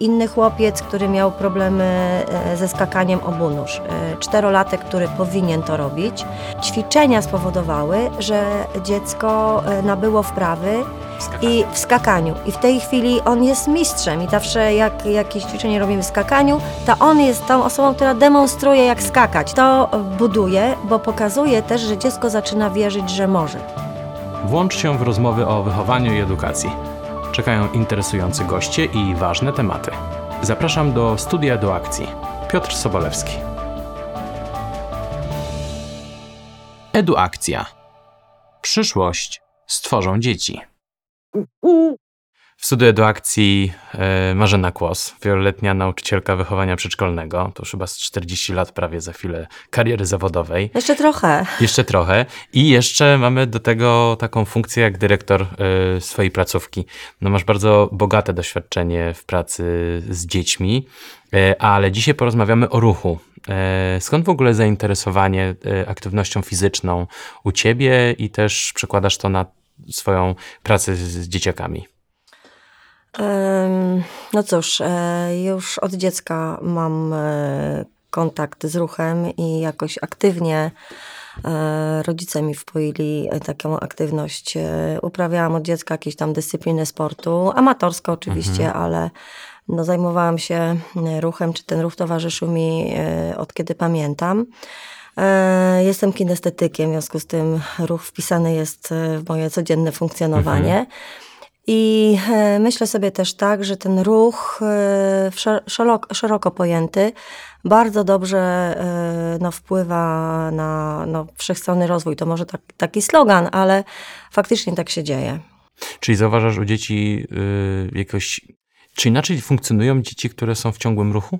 inny chłopiec, który miał problemy e, ze skakaniem obu nóż. E, Czterolatek, który powinien to robić. Ćwiczenia spowodowały, że dziecko e, nabyło wprawy i w skakaniu. I w tej chwili on jest mistrzem i zawsze jak jakieś ćwiczenie robimy w skakaniu, to on jest tą osobą, która demonstruje jak skakać. To buduje, bo pokazuje też, że dziecko zaczyna wierzyć, że może. Włącz się w rozmowy o wychowaniu i edukacji. Czekają interesujący goście i ważne tematy. Zapraszam do studia do akcji. Piotr Sobolewski. Eduakcja. Przyszłość stworzą dzieci. W studiu eduakcji e, Marzena Kłos, wieloletnia nauczycielka wychowania przedszkolnego, to już chyba z 40 lat prawie za chwilę kariery zawodowej. Jeszcze trochę. Jeszcze trochę. I jeszcze mamy do tego taką funkcję jak dyrektor y, swojej placówki. No masz bardzo bogate doświadczenie w pracy z dziećmi, y, ale dzisiaj porozmawiamy o ruchu. Skąd w ogóle zainteresowanie aktywnością fizyczną u ciebie i też przekładasz to na swoją pracę z dzieciakami? No cóż, e, już od dziecka mam e, kontakt z ruchem i jakoś aktywnie e, rodzice mi wpoili taką aktywność. Uprawiałam od dziecka jakieś tam dyscypliny sportu, amatorsko oczywiście, ale no, zajmowałam się ruchem, czy ten ruch towarzyszył mi od kiedy pamiętam. Jestem kinestetykiem, w związku z tym ruch wpisany jest w moje codzienne funkcjonowanie. I e, myślę sobie też tak, że ten ruch e, szeroko, szeroko pojęty bardzo dobrze e, no, wpływa na no, wszechstronny rozwój. To może tak, taki slogan, ale faktycznie tak się dzieje. Czyli zauważasz u dzieci y, jakoś. Czy inaczej funkcjonują dzieci, które są w ciągłym ruchu?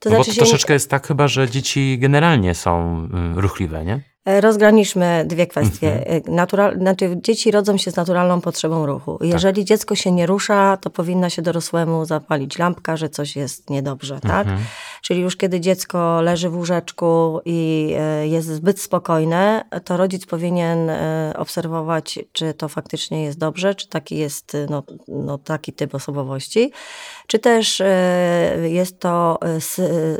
To No bo znaczy to się, troszeczkę jest tak chyba, że dzieci generalnie są y, ruchliwe, nie? E, Rozgraniczmy dwie kwestie. Mhm. E, Natural, znaczy dzieci rodzą się z naturalną potrzebą ruchu. Jeżeli dziecko się nie rusza, to powinna się dorosłemu zapalić lampka, że coś jest niedobrze, tak? Mhm. Czyli już kiedy dziecko leży w łóżeczku i e, jest zbyt spokojne, to rodzic powinien obserwować, czy to faktycznie jest dobrze, czy taki jest no, no, taki typ osobowości, czy też jest to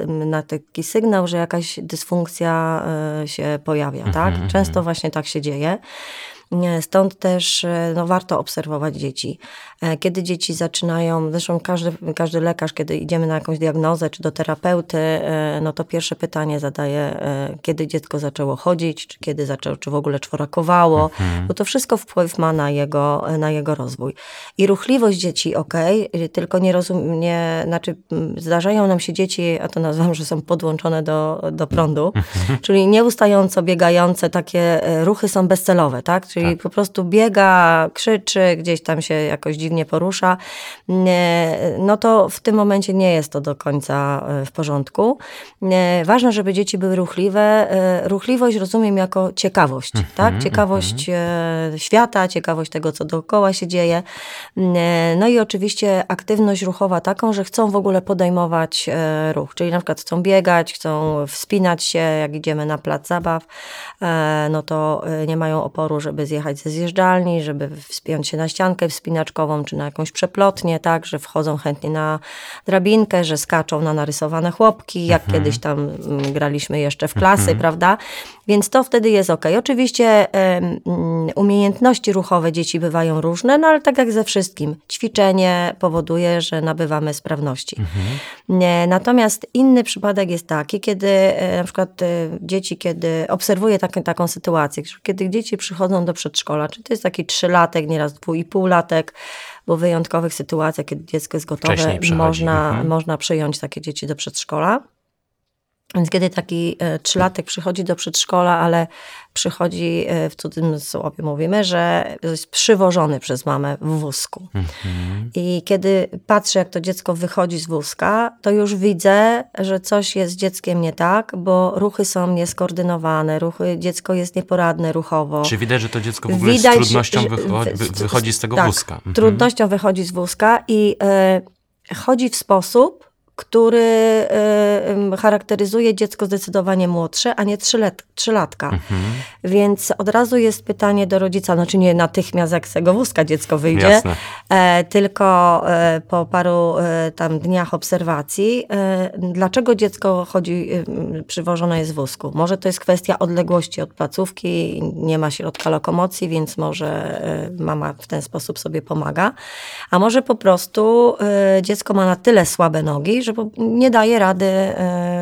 na taki sygnał, że jakaś dysfunkcja się pojawia, tak? Często właśnie tak się dzieje. Nie, Stąd też e, no, warto obserwować dzieci. E, Kiedy dzieci zaczynają, zresztą każdy, każdy lekarz, kiedy idziemy na jakąś diagnozę czy do terapeuty, e, no to pierwsze pytanie zadaje, e, kiedy dziecko zaczęło chodzić, czy kiedy zaczęło, czy w ogóle czworakowało, bo to wszystko wpływ ma na jego, na jego rozwój. I ruchliwość dzieci, ok, tylko nie rozumie, znaczy m, zdarzają nam się dzieci, a to nazywam, że są podłączone do, do prądu, czyli nieustająco biegające takie e, ruchy są bezcelowe, tak? Czyli po prostu biega, krzyczy, gdzieś tam się jakoś dziwnie porusza, no to w tym momencie nie jest to do końca e, w porządku. Ważne, żeby dzieci były ruchliwe. E, Ruchliwość rozumiem jako ciekawość, tak? Ciekawość e, świata, ciekawość tego, co dookoła się dzieje. No i oczywiście aktywność ruchowa taką, że chcą w ogóle podejmować ruch, czyli na przykład chcą biegać, chcą wspinać się, jak idziemy na plac zabaw, no to nie mają oporu, żeby zjechać ze zjeżdżalni, żeby wspiąć się na ściankę wspinaczkową, czy na jakąś przeplotnię, tak, że wchodzą chętnie na drabinkę, że skaczą na narysowane chłopki, jak kiedyś tam mm, graliśmy jeszcze w klasy, prawda? Więc to wtedy jest ok. Oczywiście mm, umiejętności ruchowe dzieci bywają różne, no ale tak jak ze wszystkim, ćwiczenie powoduje, że nabywamy sprawności. Nie, Natomiast inny przypadek jest taki, kiedy e, na przykład e, dzieci, kiedy obserwuję taką, taką sytuację, kiedy dzieci przychodzą do przedszkola, czy to jest taki trzylatek, nieraz dwójpółlatek, bo w wyjątkowych sytuacjach, kiedy dziecko jest gotowe, można, mhm. można przyjąć takie dzieci do przedszkola. Więc kiedy taki e, trzylatek przychodzi do przedszkola, ale przychodzi, e, w cudzysłowie mówimy, że jest przywożony przez mamę w wózku. I kiedy patrzę, jak to dziecko wychodzi z wózka, to już widzę, że coś jest z dzieckiem nie tak, bo ruchy są nieskoordynowane, ruchy, dziecko jest nieporadne ruchowo. Czy widać, że to dziecko w ogóle Widać, z trudnością że- wychodzi, wychodzi z tego tak, wózka? Mhm. trudnością wychodzi z wózka i e, chodzi w sposób, który y, charakteryzuje dziecko zdecydowanie młodsze, a nie trzylatka. Mhm. Więc od razu jest pytanie do rodzica, znaczy nie natychmiast jak z tego wózka dziecko wyjdzie, e, tylko e, po paru e, tam dniach obserwacji, dlaczego dziecko chodzi, przywożone jest w wózku. Może to jest kwestia odległości od placówki, nie ma środka lokomocji, więc może mama w ten sposób sobie pomaga. A może po prostu dziecko ma na tyle słabe nogi, że nie daje rady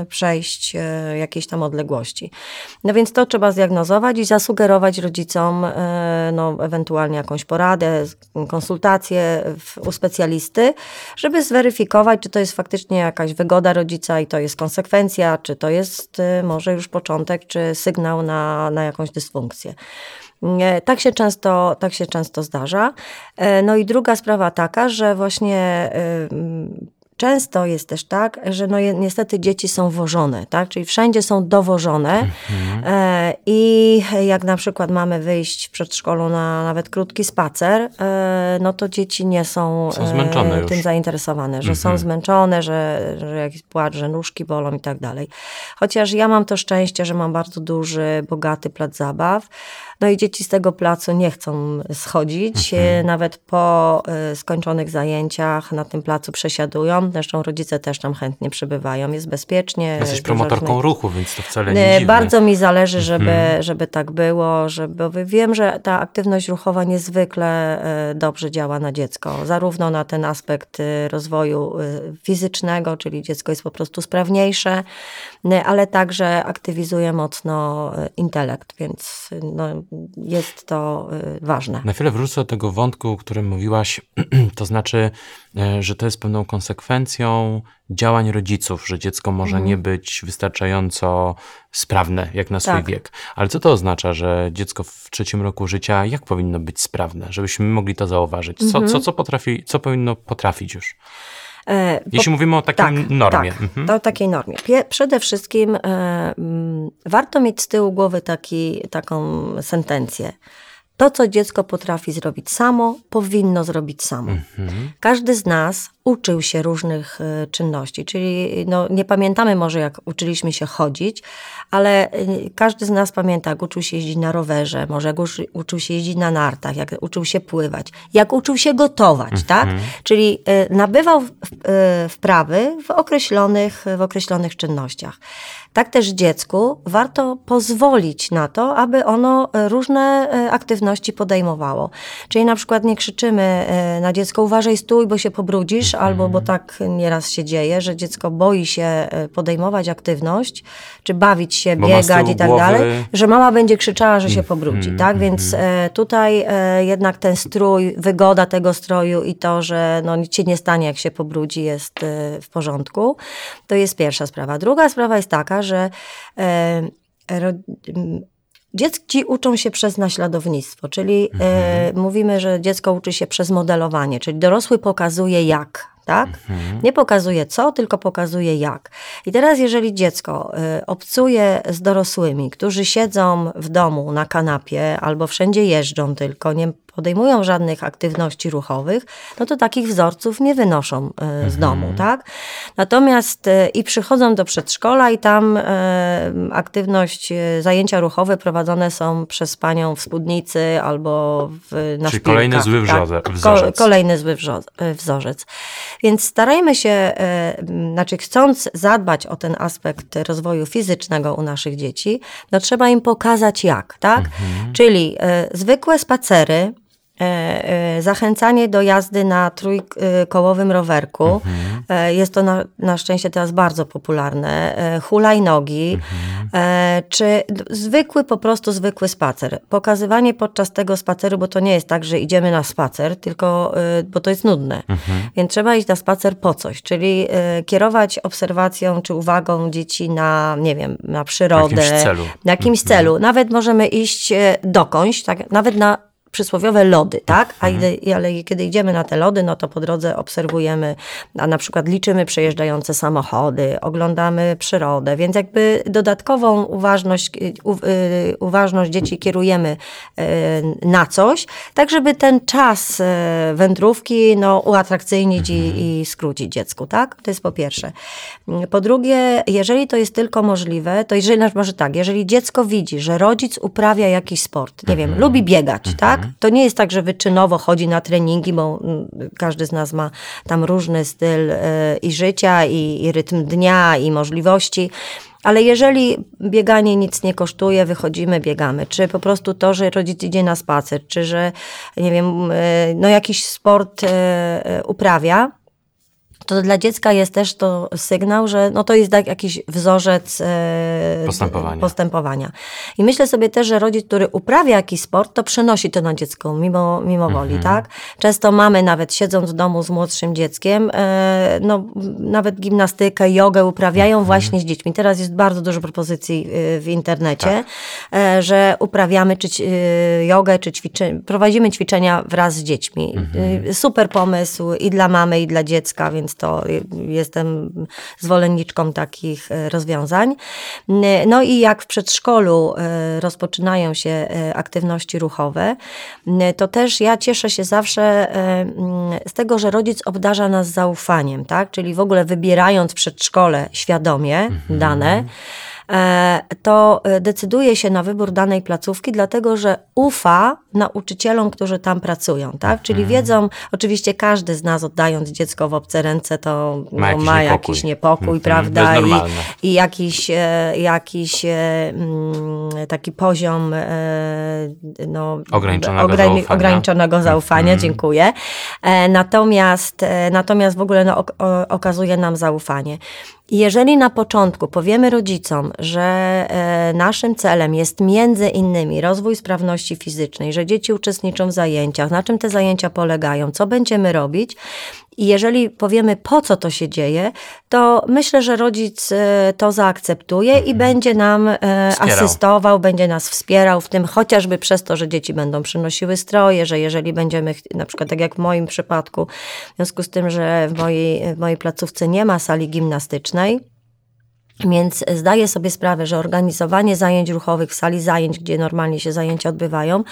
przejść jakiejś tam odległości. No więc to trzeba zdiagnozować i zasugerować rodzicom no, ewentualnie jakąś poradę, konsultację u specjalisty, żeby zweryfikować, czy to jest faktycznie jakaś wygoda rodzica i to jest konsekwencja, czy to jest może już początek, czy sygnał na, na jakąś dysfunkcję. Tak się, często, tak się często zdarza. E, no i druga sprawa taka, że właśnie Często jest też tak, że no niestety dzieci są wożone, tak? czyli wszędzie są dowożone mhm. e, i jak na przykład mamy wyjść w przedszkolu na nawet krótki spacer, e, no to dzieci nie są, są e, tym zainteresowane, że mhm. są zmęczone, że, że jakiś płacz, że nóżki bolą i tak dalej. Chociaż ja mam to szczęście, że mam bardzo duży, bogaty plac zabaw, no i dzieci z tego placu nie chcą schodzić, mhm. nawet po e, skończonych zajęciach na tym placu przesiadują. Zresztą rodzice też tam chętnie przybywają. Jest bezpiecznie. Jesteś promotorką ruchu, więc to wcale nie dziwne. Bardzo mi zależy, żeby, mhm. żeby tak było, żeby wiem, że ta aktywność ruchowa niezwykle e, dobrze działa na dziecko. Zarówno na ten aspekt e, rozwoju fizycznego, czyli dziecko jest po prostu sprawniejsze, ale także aktywizuje mocno intelekt, więc no, jest to ważne. Na chwilę wrócę do tego wątku, o którym mówiłaś, to znaczy, e, że to jest pewną konsekwencją działań rodziców, że dziecko może mhm. nie być wystarczająco sprawne jak na swój tak. wiek. Ale co to oznacza, że dziecko w trzecim roku życia jak powinno być sprawne, żebyśmy mogli to zauważyć? Co, mhm. co, co, potrafi, co powinno potrafić już? E, Jeśli mówimy o takiej tak, normie. Tak, mhm. o takiej normie. Przede wszystkim e, warto mieć z tyłu głowy taki, taką sentencję. To, co dziecko potrafi zrobić samo, powinno zrobić samo. Mhm. Każdy z nas uczył się różnych y, czynności, czyli no, nie pamiętamy może, jak uczyliśmy się chodzić, ale y, każdy z nas pamięta, jak uczył się jeździć na rowerze, może jak uczył się jeździć na nartach, jak uczył się pływać, jak uczył się gotować, mhm. tak? Czyli y, nabywał wprawy w określonych, w określonych czynnościach. Tak też dziecku warto pozwolić na to, aby ono różne aktywności podejmowało. Czyli na przykład nie krzyczymy na dziecko, uważaj, stój, bo się pobrudzisz, albo bo tak nieraz się dzieje, że dziecko boi się e, podejmować aktywność, czy bawić się, bo biegać i tak głowy. dalej, że mama będzie krzyczała, że się mm, pobrudzi, mm, tak? Więc mm. e, tutaj e, jednak ten strój, wygoda tego stroju i to, że no, nic się nie stanie, jak się pobrudzi, jest w porządku. To jest pierwsza sprawa. Druga sprawa jest taka, że Dzieci uczą się przez naśladownictwo, czyli mhm. e, mówimy, że dziecko uczy się przez modelowanie, czyli dorosły pokazuje jak, tak? Mhm. Nie pokazuje co, tylko pokazuje jak. I teraz, jeżeli dziecko y, obcuje z dorosłymi, którzy siedzą w domu na kanapie albo wszędzie jeżdżą, tylko nie podejmują żadnych aktywności ruchowych, no to takich wzorców nie wynoszą y, z domu, mhm. tak? Natomiast y, i przychodzą do przedszkola i tam aktywność, zajęcia ruchowe prowadzone są przez panią w spódnicy albo w, na Czyli kolejny zły tak? wzorzec. kolejny zły wzorzec. Więc starajmy się, e, znaczy chcąc zadbać o ten aspekt rozwoju fizycznego u naszych dzieci, no trzeba im pokazać jak, tak? Mhm. Czyli e, zwykłe spacery, zachęcanie do jazdy na trójkołowym rowerku. Mhm. E, jest to na, na, szczęście teraz bardzo popularne. Hulajnogi, mhm. czy zwykły, po prostu zwykły spacer. Pokazywanie podczas tego spaceru, bo to nie jest tak, że idziemy na spacer, tylko, bo to jest nudne. Mhm. Więc trzeba iść na spacer po coś, czyli kierować obserwacją czy uwagą dzieci na, nie wiem, na przyrodę. W jakimś celu. Na jakimś celu. Nawet możemy iść dokądś, tak, nawet na przysłowiowe lody, tak? A idę, ale kiedy idziemy na te lody, no to po drodze obserwujemy, a na przykład liczymy przejeżdżające samochody, oglądamy przyrodę, więc jakby dodatkową uważność, u, y, uważność dzieci kierujemy y, na coś, tak żeby ten czas y, wędrówki no, uatrakcyjnić i, i skrócić dziecku, tak? To jest po pierwsze. Po drugie, jeżeli to jest tylko możliwe, to jeżeli, może tak, jeżeli dziecko widzi, że rodzic uprawia jakiś sport, nie wiem, lubi biegać, tak? To nie jest tak, że wyczynowo chodzi na treningi, bo mm, każdy z nas ma tam różny styl y, i życia, i, i rytm dnia, i możliwości. Ale jeżeli bieganie nic nie kosztuje, wychodzimy, biegamy, czy po prostu to, że rodzic idzie na spacer, czy że, nie wiem, y, no jakiś sport y, uprawia, to dla dziecka jest też to sygnał, że no to jest tak jakiś wzorzec e, Postępowania. postępowania. I myślę sobie też, że rodzic, który uprawia jakiś sport, to przenosi to na dziecko mimo, mimo woli, tak? Często mamy nawet siedząc w domu z młodszym dzieckiem, e, no nawet gimnastykę, jogę uprawiają właśnie z dziećmi. Teraz jest bardzo dużo propozycji e, w internecie, e, że uprawiamy czy, e, jogę, czy ćwiczy, prowadzimy ćwiczenia wraz z dziećmi. E, Super pomysł i dla mamy, i dla dziecka, więc to jestem zwolenniczką takich e, rozwiązań. N- No i jak w przedszkolu e, rozpoczynają się e, aktywności ruchowe, to też ja cieszę się zawsze e, mm, z tego, że rodzic obdarza nas zaufaniem, tak? Czyli w ogóle wybierając w przedszkole świadomie dane, e, to e, decyduje się na wybór danej placówki, dlatego że ufa nauczycielom, którzy tam pracują, tak? Czyli wiedzą, oczywiście każdy z nas oddając dziecko w obce ręce, to Ma no, jakiś ma niepokój. jakiś niepokój, Mhm. prawda? I, i jakiś, e, jakiś e, mm, taki poziom e, no, Ograniczonego zaufania. Mhm. ograniczonego zaufania, dziękuję. E, Natomiast, e, natomiast w ogóle no, okazuje nam zaufanie. Jeżeli na początku powiemy rodzicom, że e, naszym celem jest między innymi rozwój sprawności fizycznej, że dzieci uczestniczą w zajęciach, na czym te zajęcia polegają, co będziemy robić, i jeżeli powiemy, po co to się dzieje, to myślę, że rodzic e, to zaakceptuje i będzie nam e, Wspierał. asystował, będzie nas wspierał w tym, chociażby przez to, że dzieci będą przynosiły stroje, że jeżeli będziemy, na przykład tak jak w moim przypadku, w związku z tym, że w mojej, w mojej placówce nie ma sali gimnastycznej, więc zdaję sobie sprawę, że organizowanie zajęć ruchowych w sali zajęć, gdzie normalnie się zajęcia odbywają,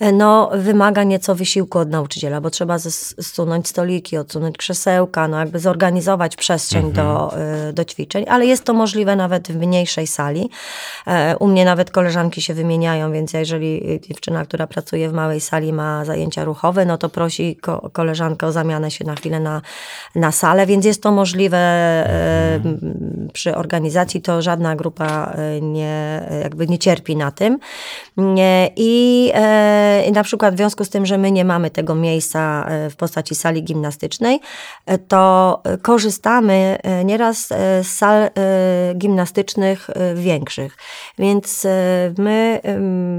e, no, wymaga nieco wysiłku od nauczyciela, bo trzeba zsunąć stoliki, odsunąć krzesełka, no jakby zorganizować przestrzeń do, e, do ćwiczeń, ale jest to możliwe nawet w mniejszej sali. E, U mnie nawet koleżanki się wymieniają, więc jeżeli dziewczyna, która pracuje w małej sali ma zajęcia ruchowe, no to prosi ko- koleżankę o zamianę się na chwilę na, na salę, więc jest to możliwe e, m, przy organizacji, to żadna grupa e, nie, jakby nie cierpi na tym. I e, i na przykład w związku z tym, że my nie mamy tego miejsca e, w postaci sali gimnastycznej, e, to e, korzystamy e, nieraz e, z sal e, gimnastycznych e, większych. Więc e, my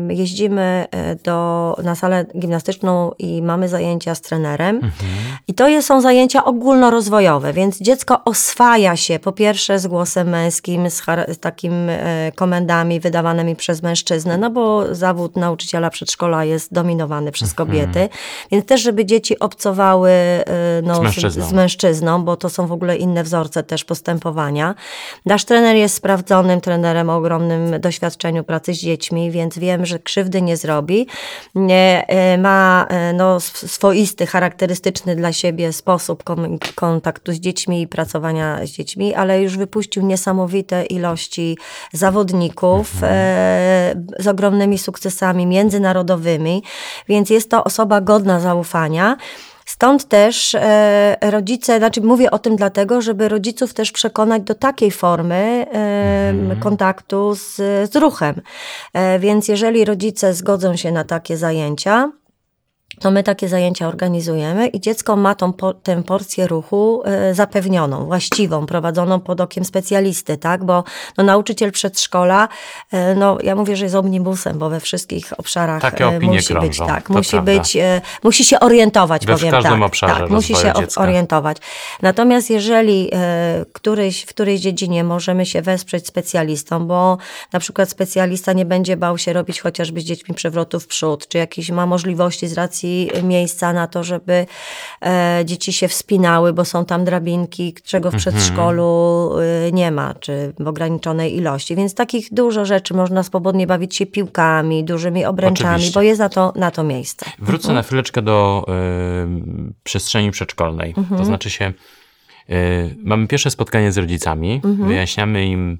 jeździmy e, do, na salę gimnastyczną i mamy zajęcia z trenerem. I to są zajęcia ogólnorozwojowe, więc dziecko oswaja się po pierwsze z głosem męskim, z, z takim e, komendami wydawanymi przez mężczyznę, no bo zawód nauczyciela przedszkola jest dominowany przez kobiety, więc też, żeby dzieci obcowały e, no, Z mężczyzną. z mężczyzną, bo to są w ogóle inne wzorce też postępowania. Nasz trener jest sprawdzonym trenerem o ogromnym doświadczeniu pracy z dziećmi, więc wiem, że krzywdy nie zrobi. Nie, e, Ma no, sw- swoisty, charakterystyczny dla siebie sposób kontaktu z dziećmi i pracowania z dziećmi, ale już wypuścił niesamowite ilości zawodników e, z ogromnymi sukcesami międzynarodowymi, więc jest to osoba godna zaufania. Stąd też e, rodzice, znaczy mówię o tym dlatego, żeby rodziców też przekonać do takiej formy e, kontaktu z, z ruchem. E, więc jeżeli rodzice zgodzą się na takie zajęcia, to my takie zajęcia organizujemy i dziecko ma tą po, tę porcję ruchu y, zapewnioną, właściwą, prowadzoną pod okiem specjalisty, tak? Bo no, nauczyciel przedszkola, y, no ja mówię, że jest omnibusem, bo we wszystkich obszarach Takie y, opinie musi krążą, być, tak, musi prawda. być, musi się orientować, We powiem tak. obszarze tak, musi się dziecka. orientować. Natomiast jeżeli któryś, w którejś dziedzinie możemy się wesprzeć specjalistą, bo na przykład specjalista nie będzie bał się robić chociażby z dziećmi przewrotów w przód, czy jakieś ma możliwości z racji miejsca na to, żeby e, dzieci się wspinały, bo są tam drabinki, czego w przedszkolu y, nie ma, czy w ograniczonej ilości. Więc takich dużo rzeczy można swobodnie bawić się piłkami, dużymi obręczami, Oczywiście. bo jest na to, na to miejsce. Wrócę na chwileczkę do y, przestrzeni przedszkolnej. To znaczy się, y, mamy pierwsze spotkanie z rodzicami, wyjaśniamy im,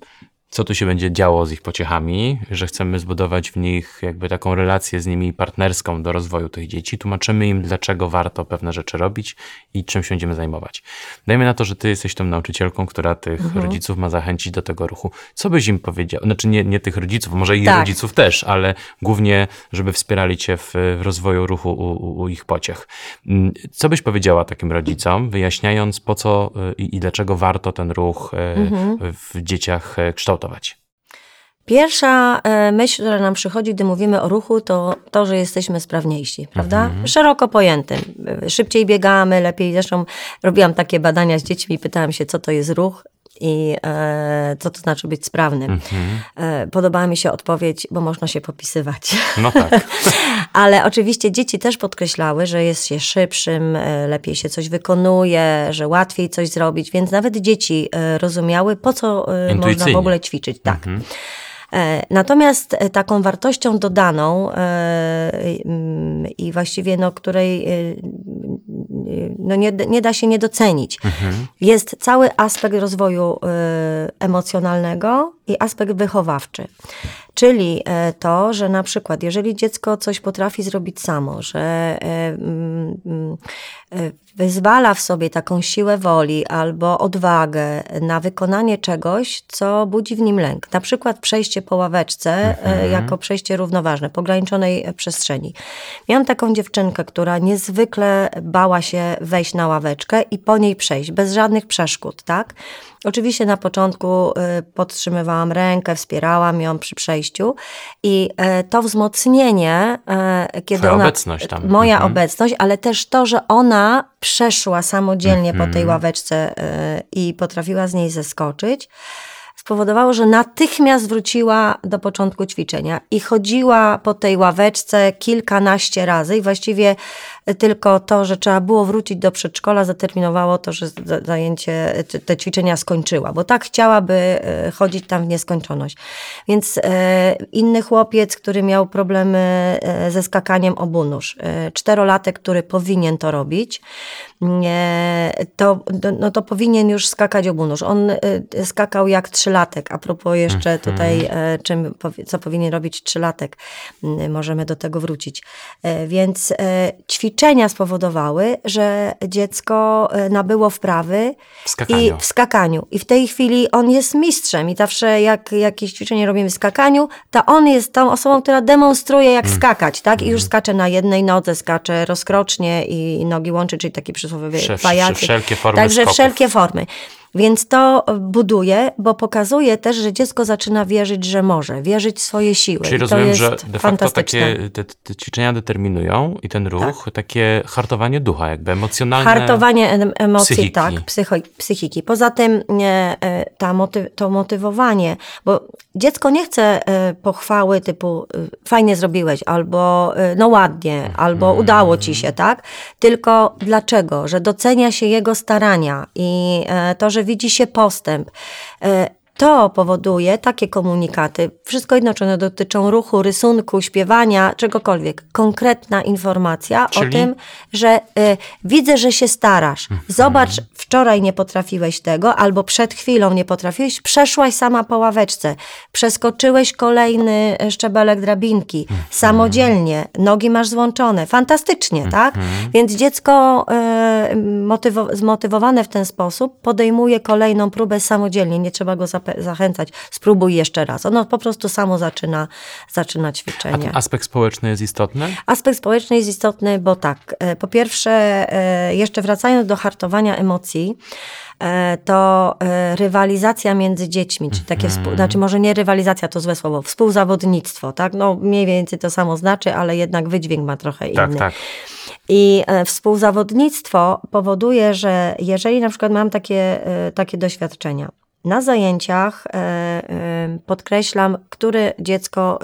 co tu się będzie działo z ich pociechami, że chcemy zbudować w nich jakby taką relację z nimi partnerską do rozwoju tych dzieci. Tłumaczymy im, dlaczego warto pewne rzeczy robić i czym się będziemy zajmować. Dajmy na to, że ty jesteś tą nauczycielką, która tych rodziców ma zachęcić do tego ruchu. Co byś im powiedział? Znaczy nie, nie tych rodziców, może i Tak. rodziców też, ale głównie, żeby wspierali cię w, w rozwoju ruchu u, u, u ich pociech. Mm, Co byś powiedziała takim rodzicom, wyjaśniając po co y, i, i dlaczego warto ten ruch y, w dzieciach y, kształtować? Pierwsza e, myśl, która nam przychodzi, gdy mówimy o ruchu, to to, że jesteśmy sprawniejsi, prawda? Szeroko pojętym. Szybciej biegamy, lepiej. Zresztą robiłam takie badania z dziećmi pytałam się, co to jest ruch i e, co to znaczy być sprawnym. E, podobała mi się odpowiedź, bo można się popisywać. No tak. Ale oczywiście dzieci też podkreślały, że jest się szybszym, e, lepiej się coś wykonuje, że łatwiej coś zrobić, więc nawet dzieci e, rozumiały, po co e, można w ogóle ćwiczyć. Tak. E, Natomiast taką wartością dodaną mm, i właściwie no, której no, nie, nie da się nie docenić, jest cały aspekt rozwoju e, emocjonalnego i aspekt wychowawczy. Czyli e, to, że na przykład, jeżeli dziecko coś potrafi zrobić samo, że e, mm, mm, e, wyzwala w sobie taką siłę woli albo odwagę na wykonanie czegoś, co budzi w nim lęk. Na przykład przejście po ławeczce e, jako przejście równoważne, po ograniczonej przestrzeni. Miałam taką dziewczynkę, która niezwykle bała się wejść na ławeczkę i po niej przejść, bez żadnych przeszkód, tak? Oczywiście na początku y, podtrzymywałam rękę, wspierałam ją przy przejściu i e, to wzmocnienie, e, kiedy Twoja ona, obecność tam. moja Mhm. obecność, ale też to, że ona przeszła samodzielnie po Mhm. tej ławeczce e, i potrafiła z niej zeskoczyć, spowodowało, że natychmiast wróciła do początku ćwiczenia i chodziła po tej ławeczce kilkanaście razy i właściwie tylko to, że trzeba było wrócić do przedszkola zaterminowało to, że za- zajęcie, te ćwiczenia skończyła, bo tak chciałaby e, chodzić tam w nieskończoność. Więc e, inny chłopiec, który miał problemy e, ze skakaniem obu nóż, e, czterolatek, który powinien to robić, to, no to powinien już skakać obu nóż. On skakał jak trzylatek, a propos jeszcze tutaj, e, czym, co powinien robić trzylatek, możemy do tego wrócić. Więc e, ćwiczenia spowodowały, że dziecko e, nabyło wprawy W skakaniu. i w skakaniu. I w tej chwili on jest mistrzem i zawsze jak jakieś ćwiczenie robimy w skakaniu, to on jest tą osobą, która demonstruje jak skakać, tak? I już skacze na jednej nodze, skacze rozkrocznie i nogi łączy, czyli taki przysłowiowy pajacyk. wszelkie formy Także skoków. wszelkie formy. Więc to buduje, bo pokazuje też, że dziecko zaczyna wierzyć, że może, wierzyć w swoje siły. Czyli I rozumiem, że de facto takie te, te ćwiczenia determinują i ten ruch, takie hartowanie ducha, jakby emocjonalne. Hartowanie em- emocji, psychiki. tak, psycho, psychiki. Poza tym e, ta moty, to motywowanie, bo dziecko nie chce e, pochwały typu e, fajnie zrobiłeś, albo e, no ładnie, albo udało ci się, tak? Tylko dlaczego? Że docenia się jego starania i to, że widzi się postęp. E, to powoduje takie komunikaty, wszystko jedno, czy one dotyczą ruchu, rysunku, śpiewania, czegokolwiek. Konkretna informacja Czyli? o tym, że y, widzę, że się starasz. Zobacz, wczoraj nie potrafiłeś tego, albo przed chwilą nie potrafiłeś, przeszłaś sama po ławeczce, przeskoczyłeś kolejny szczebelek drabinki, samodzielnie, nogi masz złączone, fantastycznie, tak? Więc dziecko y, motywo- zmotywowane w ten sposób podejmuje kolejną próbę samodzielnie, nie trzeba go zapewniać zachęcać, spróbuj jeszcze raz. Ono po prostu samo zaczyna, zaczyna ćwiczenie. A aspekt społeczny jest istotny? Aspekt społeczny jest istotny, bo tak, e, po pierwsze, e, jeszcze wracając do hartowania emocji, E, to rywalizacja między dziećmi, czy takie, mm. znaczy może nie rywalizacja, to złe słowo, współzawodnictwo, tak? No mniej więcej to samo znaczy, ale jednak wydźwięk ma trochę inny. Tak, tak. I współzawodnictwo powoduje, że jeżeli na przykład mam takie, takie doświadczenia, na zajęciach e, e, podkreślam, które dziecko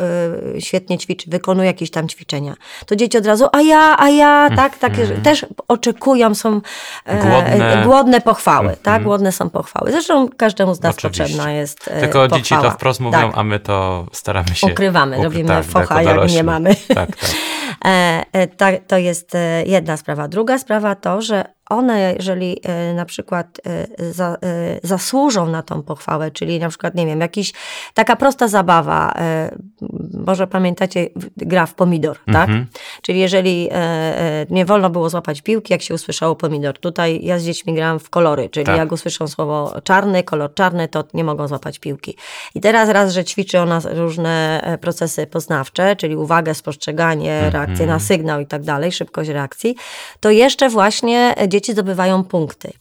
e, świetnie ćwiczy, wykonuje jakieś tam ćwiczenia. To dzieci od razu, a ja, a ja, tak, takie, mm. też oczekują, są głodne, głodne pochwały, mm. tak, głodne są pochwały. Zresztą każdemu z nas Oczywiście. potrzebna jest Tylko pochwała. dzieci to wprost mówią, tak. a my to staramy się... Ukrywamy, robimy tak, focha, tak, jak nie mamy. Tak, tak. to jest jedna sprawa. Druga sprawa to, że one, jeżeli e, na przykład e, za, e, zasłużą na tą pochwałę, czyli na przykład, nie wiem, jakiś taka prosta zabawa, może pamiętacie, gra w pomidor, tak? Mhm. Czyli jeżeli nie wolno było złapać piłki, jak się usłyszało pomidor. Tutaj ja z dziećmi grałam w kolory, czyli tak. jak usłyszą słowo czarny, kolor czarny, to nie mogą złapać piłki. I teraz raz, że ćwiczy ona różne procesy poznawcze, czyli uwagę, spostrzeganie, mhm. reakcję na sygnał i tak dalej, szybkość reakcji, to jeszcze właśnie dzieci zdobywają punkty.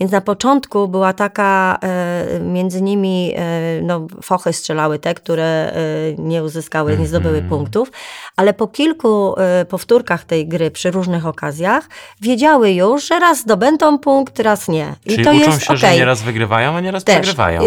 Więc na początku była taka, e, między nimi e, no, fochy strzelały te, które e, nie uzyskały, nie zdobyły -hmm. punktów, ale po kilku powtórkach tej gry przy różnych okazjach wiedziały już, że raz zdobędą punkt, raz nie. I Czyli to uczą jest, się, okay. że nieraz wygrywają, a nieraz też, przegrywają.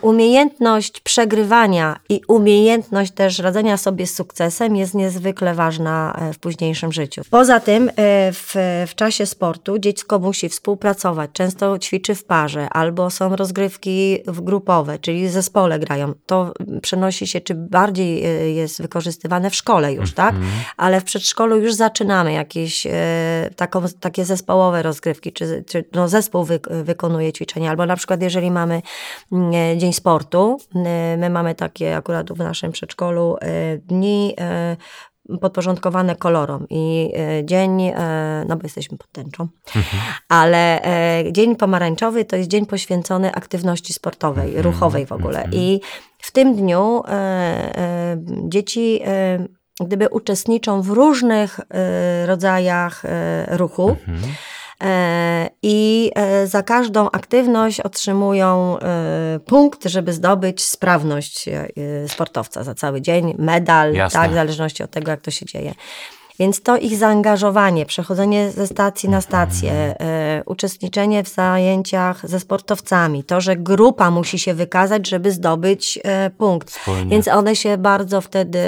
Umiejętność przegrywania i umiejętność też radzenia sobie z sukcesem jest niezwykle ważna w późniejszym życiu. Poza tym w, w czasie sportu dzieci dziecko musi współpracować, często ćwiczy w parze, albo są rozgrywki grupowe, czyli w zespole grają. To przenosi się, czy bardziej e, jest wykorzystywane w szkole już, tak? Mhm. Ale w przedszkolu już zaczynamy jakieś e, taką, takie zespołowe rozgrywki, czy, czy no zespół wy, wykonuje ćwiczenia, albo na przykład jeżeli mamy mm, e, Dzień Sportu, my mamy takie akurat w naszym przedszkolu dni podporządkowane kolorom i e, dzień, e, no bo jesteśmy pod tęczą, mhm. ale e, dzień pomarańczowy to jest dzień poświęcony aktywności sportowej, mhm. ruchowej w ogóle mhm. i w tym dniu dzieci gdyby uczestniczą w różnych rodzajach ruchu, mhm. I e, za każdą aktywność otrzymują e, punkt, żeby zdobyć sprawność sportowca za cały dzień, medal, Jasne. tak, w zależności od tego, jak to się dzieje. Więc to ich zaangażowanie, przechodzenie ze stacji na stację, e, uczestniczenie w zajęciach ze sportowcami, to, że grupa musi się wykazać, żeby zdobyć e, punkt. Wspólnie. Więc one się bardzo wtedy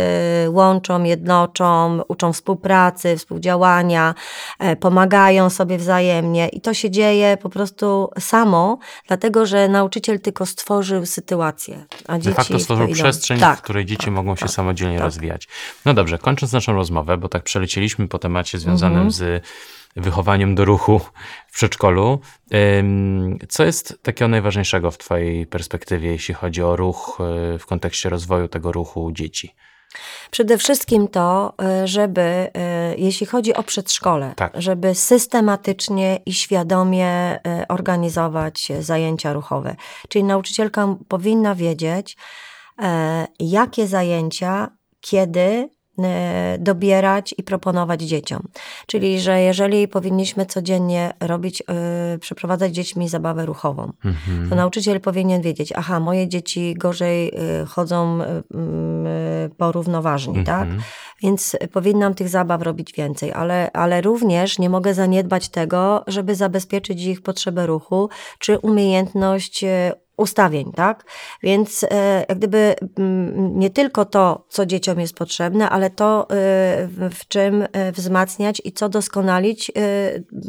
łączą, jednoczą, uczą współpracy, współdziałania, e, pomagają sobie wzajemnie i to się dzieje po prostu samo, dlatego że nauczyciel tylko stworzył sytuację. A dzieci De facto stworzył przestrzeń, tak, w której dzieci tak, mogą się tak, samodzielnie tak. rozwijać. No dobrze, kończąc naszą rozmowę, bo tak przelecieliśmy po temacie związanym mhm. z wychowaniem do ruchu w przedszkolu. Co jest takiego najważniejszego w Twojej perspektywie, jeśli chodzi o ruch e, w kontekście rozwoju tego ruchu dzieci? Przede wszystkim to, e, żeby, e, jeśli chodzi o przedszkole, tak. żeby systematycznie i świadomie organizować zajęcia ruchowe. Czyli nauczycielka powinna wiedzieć, jakie zajęcia, kiedy dobierać i proponować dzieciom. Czyli, że jeżeli powinniśmy codziennie robić, yy, przeprowadzać dziećmi zabawę ruchową, mhm. to nauczyciel powinien wiedzieć, aha, moje dzieci gorzej yy, chodzą yy, porównoważnie, tak? mhm. tak? Więc powinnam tych zabaw robić więcej, ale, ale również nie mogę zaniedbać tego, żeby zabezpieczyć ich potrzebę ruchu, czy umiejętność ustawień, tak? Więc e, jak gdyby nie tylko to, co dzieciom jest potrzebne, ale to, e, w czym e, wzmacniać i co doskonalić,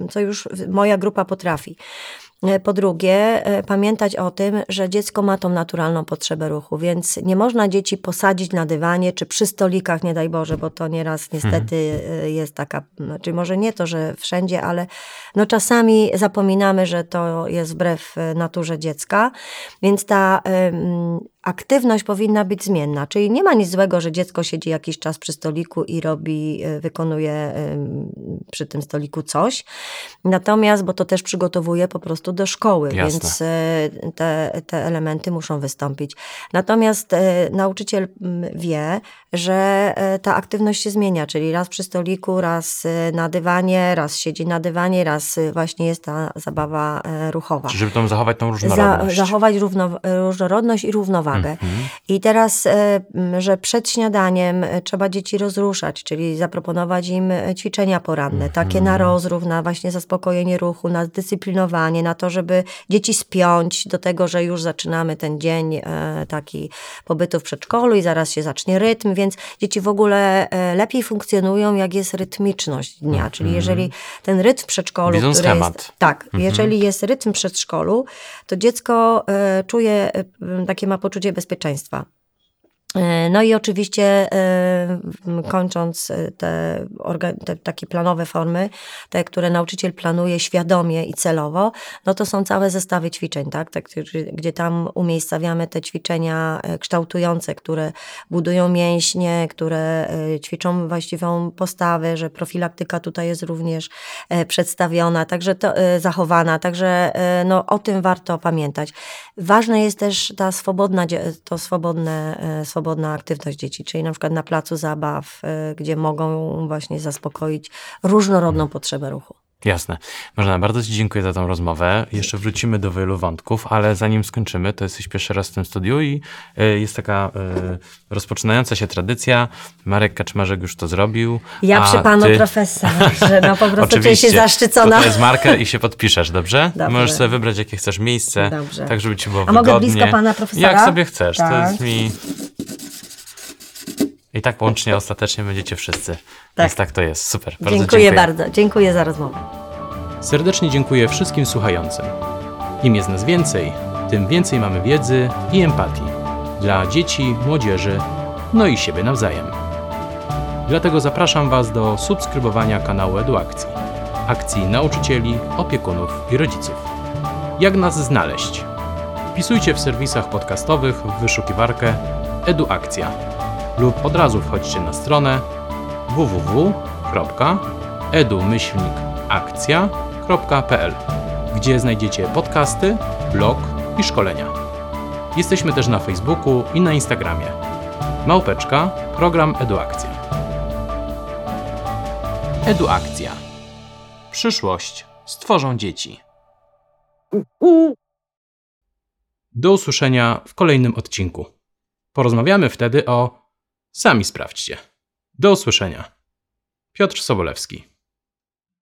co już moja grupa potrafi. E, po drugie, e, pamiętać o tym, że dziecko ma tą naturalną potrzebę ruchu, więc nie można dzieci posadzić na dywanie czy przy stolikach, nie daj Boże, bo to nieraz niestety mhm. jest taka, znaczy może nie to, że wszędzie, ale no czasami zapominamy, że to jest wbrew naturze dziecka, więc ta aktywność powinna być zmienna, czyli nie ma nic złego, że dziecko siedzi jakiś czas przy stoliku i robi, y, wykonuje przy tym stoliku coś. Natomiast, bo to też przygotowuje po prostu do szkoły, Jasne. więc y, te, te elementy muszą wystąpić. Natomiast y, nauczyciel mm, wie, że ta aktywność się zmienia, czyli raz przy stoliku, raz na dywanie, raz siedzi na dywanie, raz właśnie jest ta zabawa ruchowa. Czyli żeby tam zachować tą różnorodność. Za, zachować równo, różnorodność i równowagę. Mm -hmm. I teraz, że przed śniadaniem trzeba dzieci rozruszać, czyli zaproponować im ćwiczenia poranne, mm -hmm. takie na rozruch, na właśnie zaspokojenie ruchu, na zdyscyplinowanie, na to, żeby dzieci spiąć do tego, że już zaczynamy ten dzień e, taki pobytu w przedszkolu i zaraz się zacznie rytm, więc dzieci w ogóle e, lepiej funkcjonują, jak jest rytmiczność dnia, mm -hmm. czyli jeżeli ten rytm w przedszkolu, Widzą który schemat. jest, tak, jeżeli jest rytm w przedszkolu, to dziecko e, czuje, takie ma poczucie bezpieczeństwa. E, no i oczywiście e, kończąc e, te, te, takie planowe formy, te, które nauczyciel planuje świadomie i celowo, no to są całe zestawy ćwiczeń, tak? gdzie tam umiejscawiamy te ćwiczenia kształtujące, które budują mięśnie, które ćwiczą właściwą postawę, że profilaktyka tutaj jest również przedstawiona, także to, zachowana, także no, o tym warto pamiętać. Ważne jest też ta swobodna, to swobodne, swobodne swobodna aktywność dzieci, czyli na przykład na placu zabaw, y, gdzie mogą właśnie zaspokoić różnorodną potrzebę ruchu. Jasne. Marzena, bardzo Ci dziękuję za tą rozmowę. Jeszcze wrócimy do wielu wątków, ale zanim skończymy, to jesteś pierwszy raz w tym studiu i y, jest taka y, rozpoczynająca się tradycja. Marek Kaczmarzek już to zrobił. Ja przy panu ty... profesorze, no po prostu czuję się zaszczycona. To jest marker i się podpiszesz, dobrze? dobrze? Możesz sobie wybrać, jakie chcesz miejsce, dobrze. tak żeby Ci było A wygodnie. A mogę blisko pana profesora? Jak sobie chcesz, tak. to jest mi... I tak łącznie ostatecznie będziecie wszyscy. Tak. Więc tak to jest. Super. Bardzo dziękuję, dziękuję bardzo. Dziękuję za rozmowę. Serdecznie dziękuję wszystkim słuchającym. Im jest nas więcej, tym więcej mamy wiedzy i empatii dla dzieci, młodzieży, no i siebie nawzajem. Dlatego zapraszam Was do subskrybowania kanału Eduakcji, akcji nauczycieli, opiekunów i rodziców. Jak nas znaleźć? Wpisujcie w serwisach podcastowych w wyszukiwarkę Eduakcja lub od razu wchodźcie na stronę www.edu-akcja.pl, gdzie znajdziecie podcasty, blog i szkolenia. Jesteśmy też na Facebooku i na Instagramie. Małpeczka, program Eduakcja. Eduakcja. Przyszłość stworzą dzieci. Do usłyszenia w kolejnym odcinku. Porozmawiamy wtedy o Sami sprawdźcie. Do usłyszenia. Piotr Sobolewski.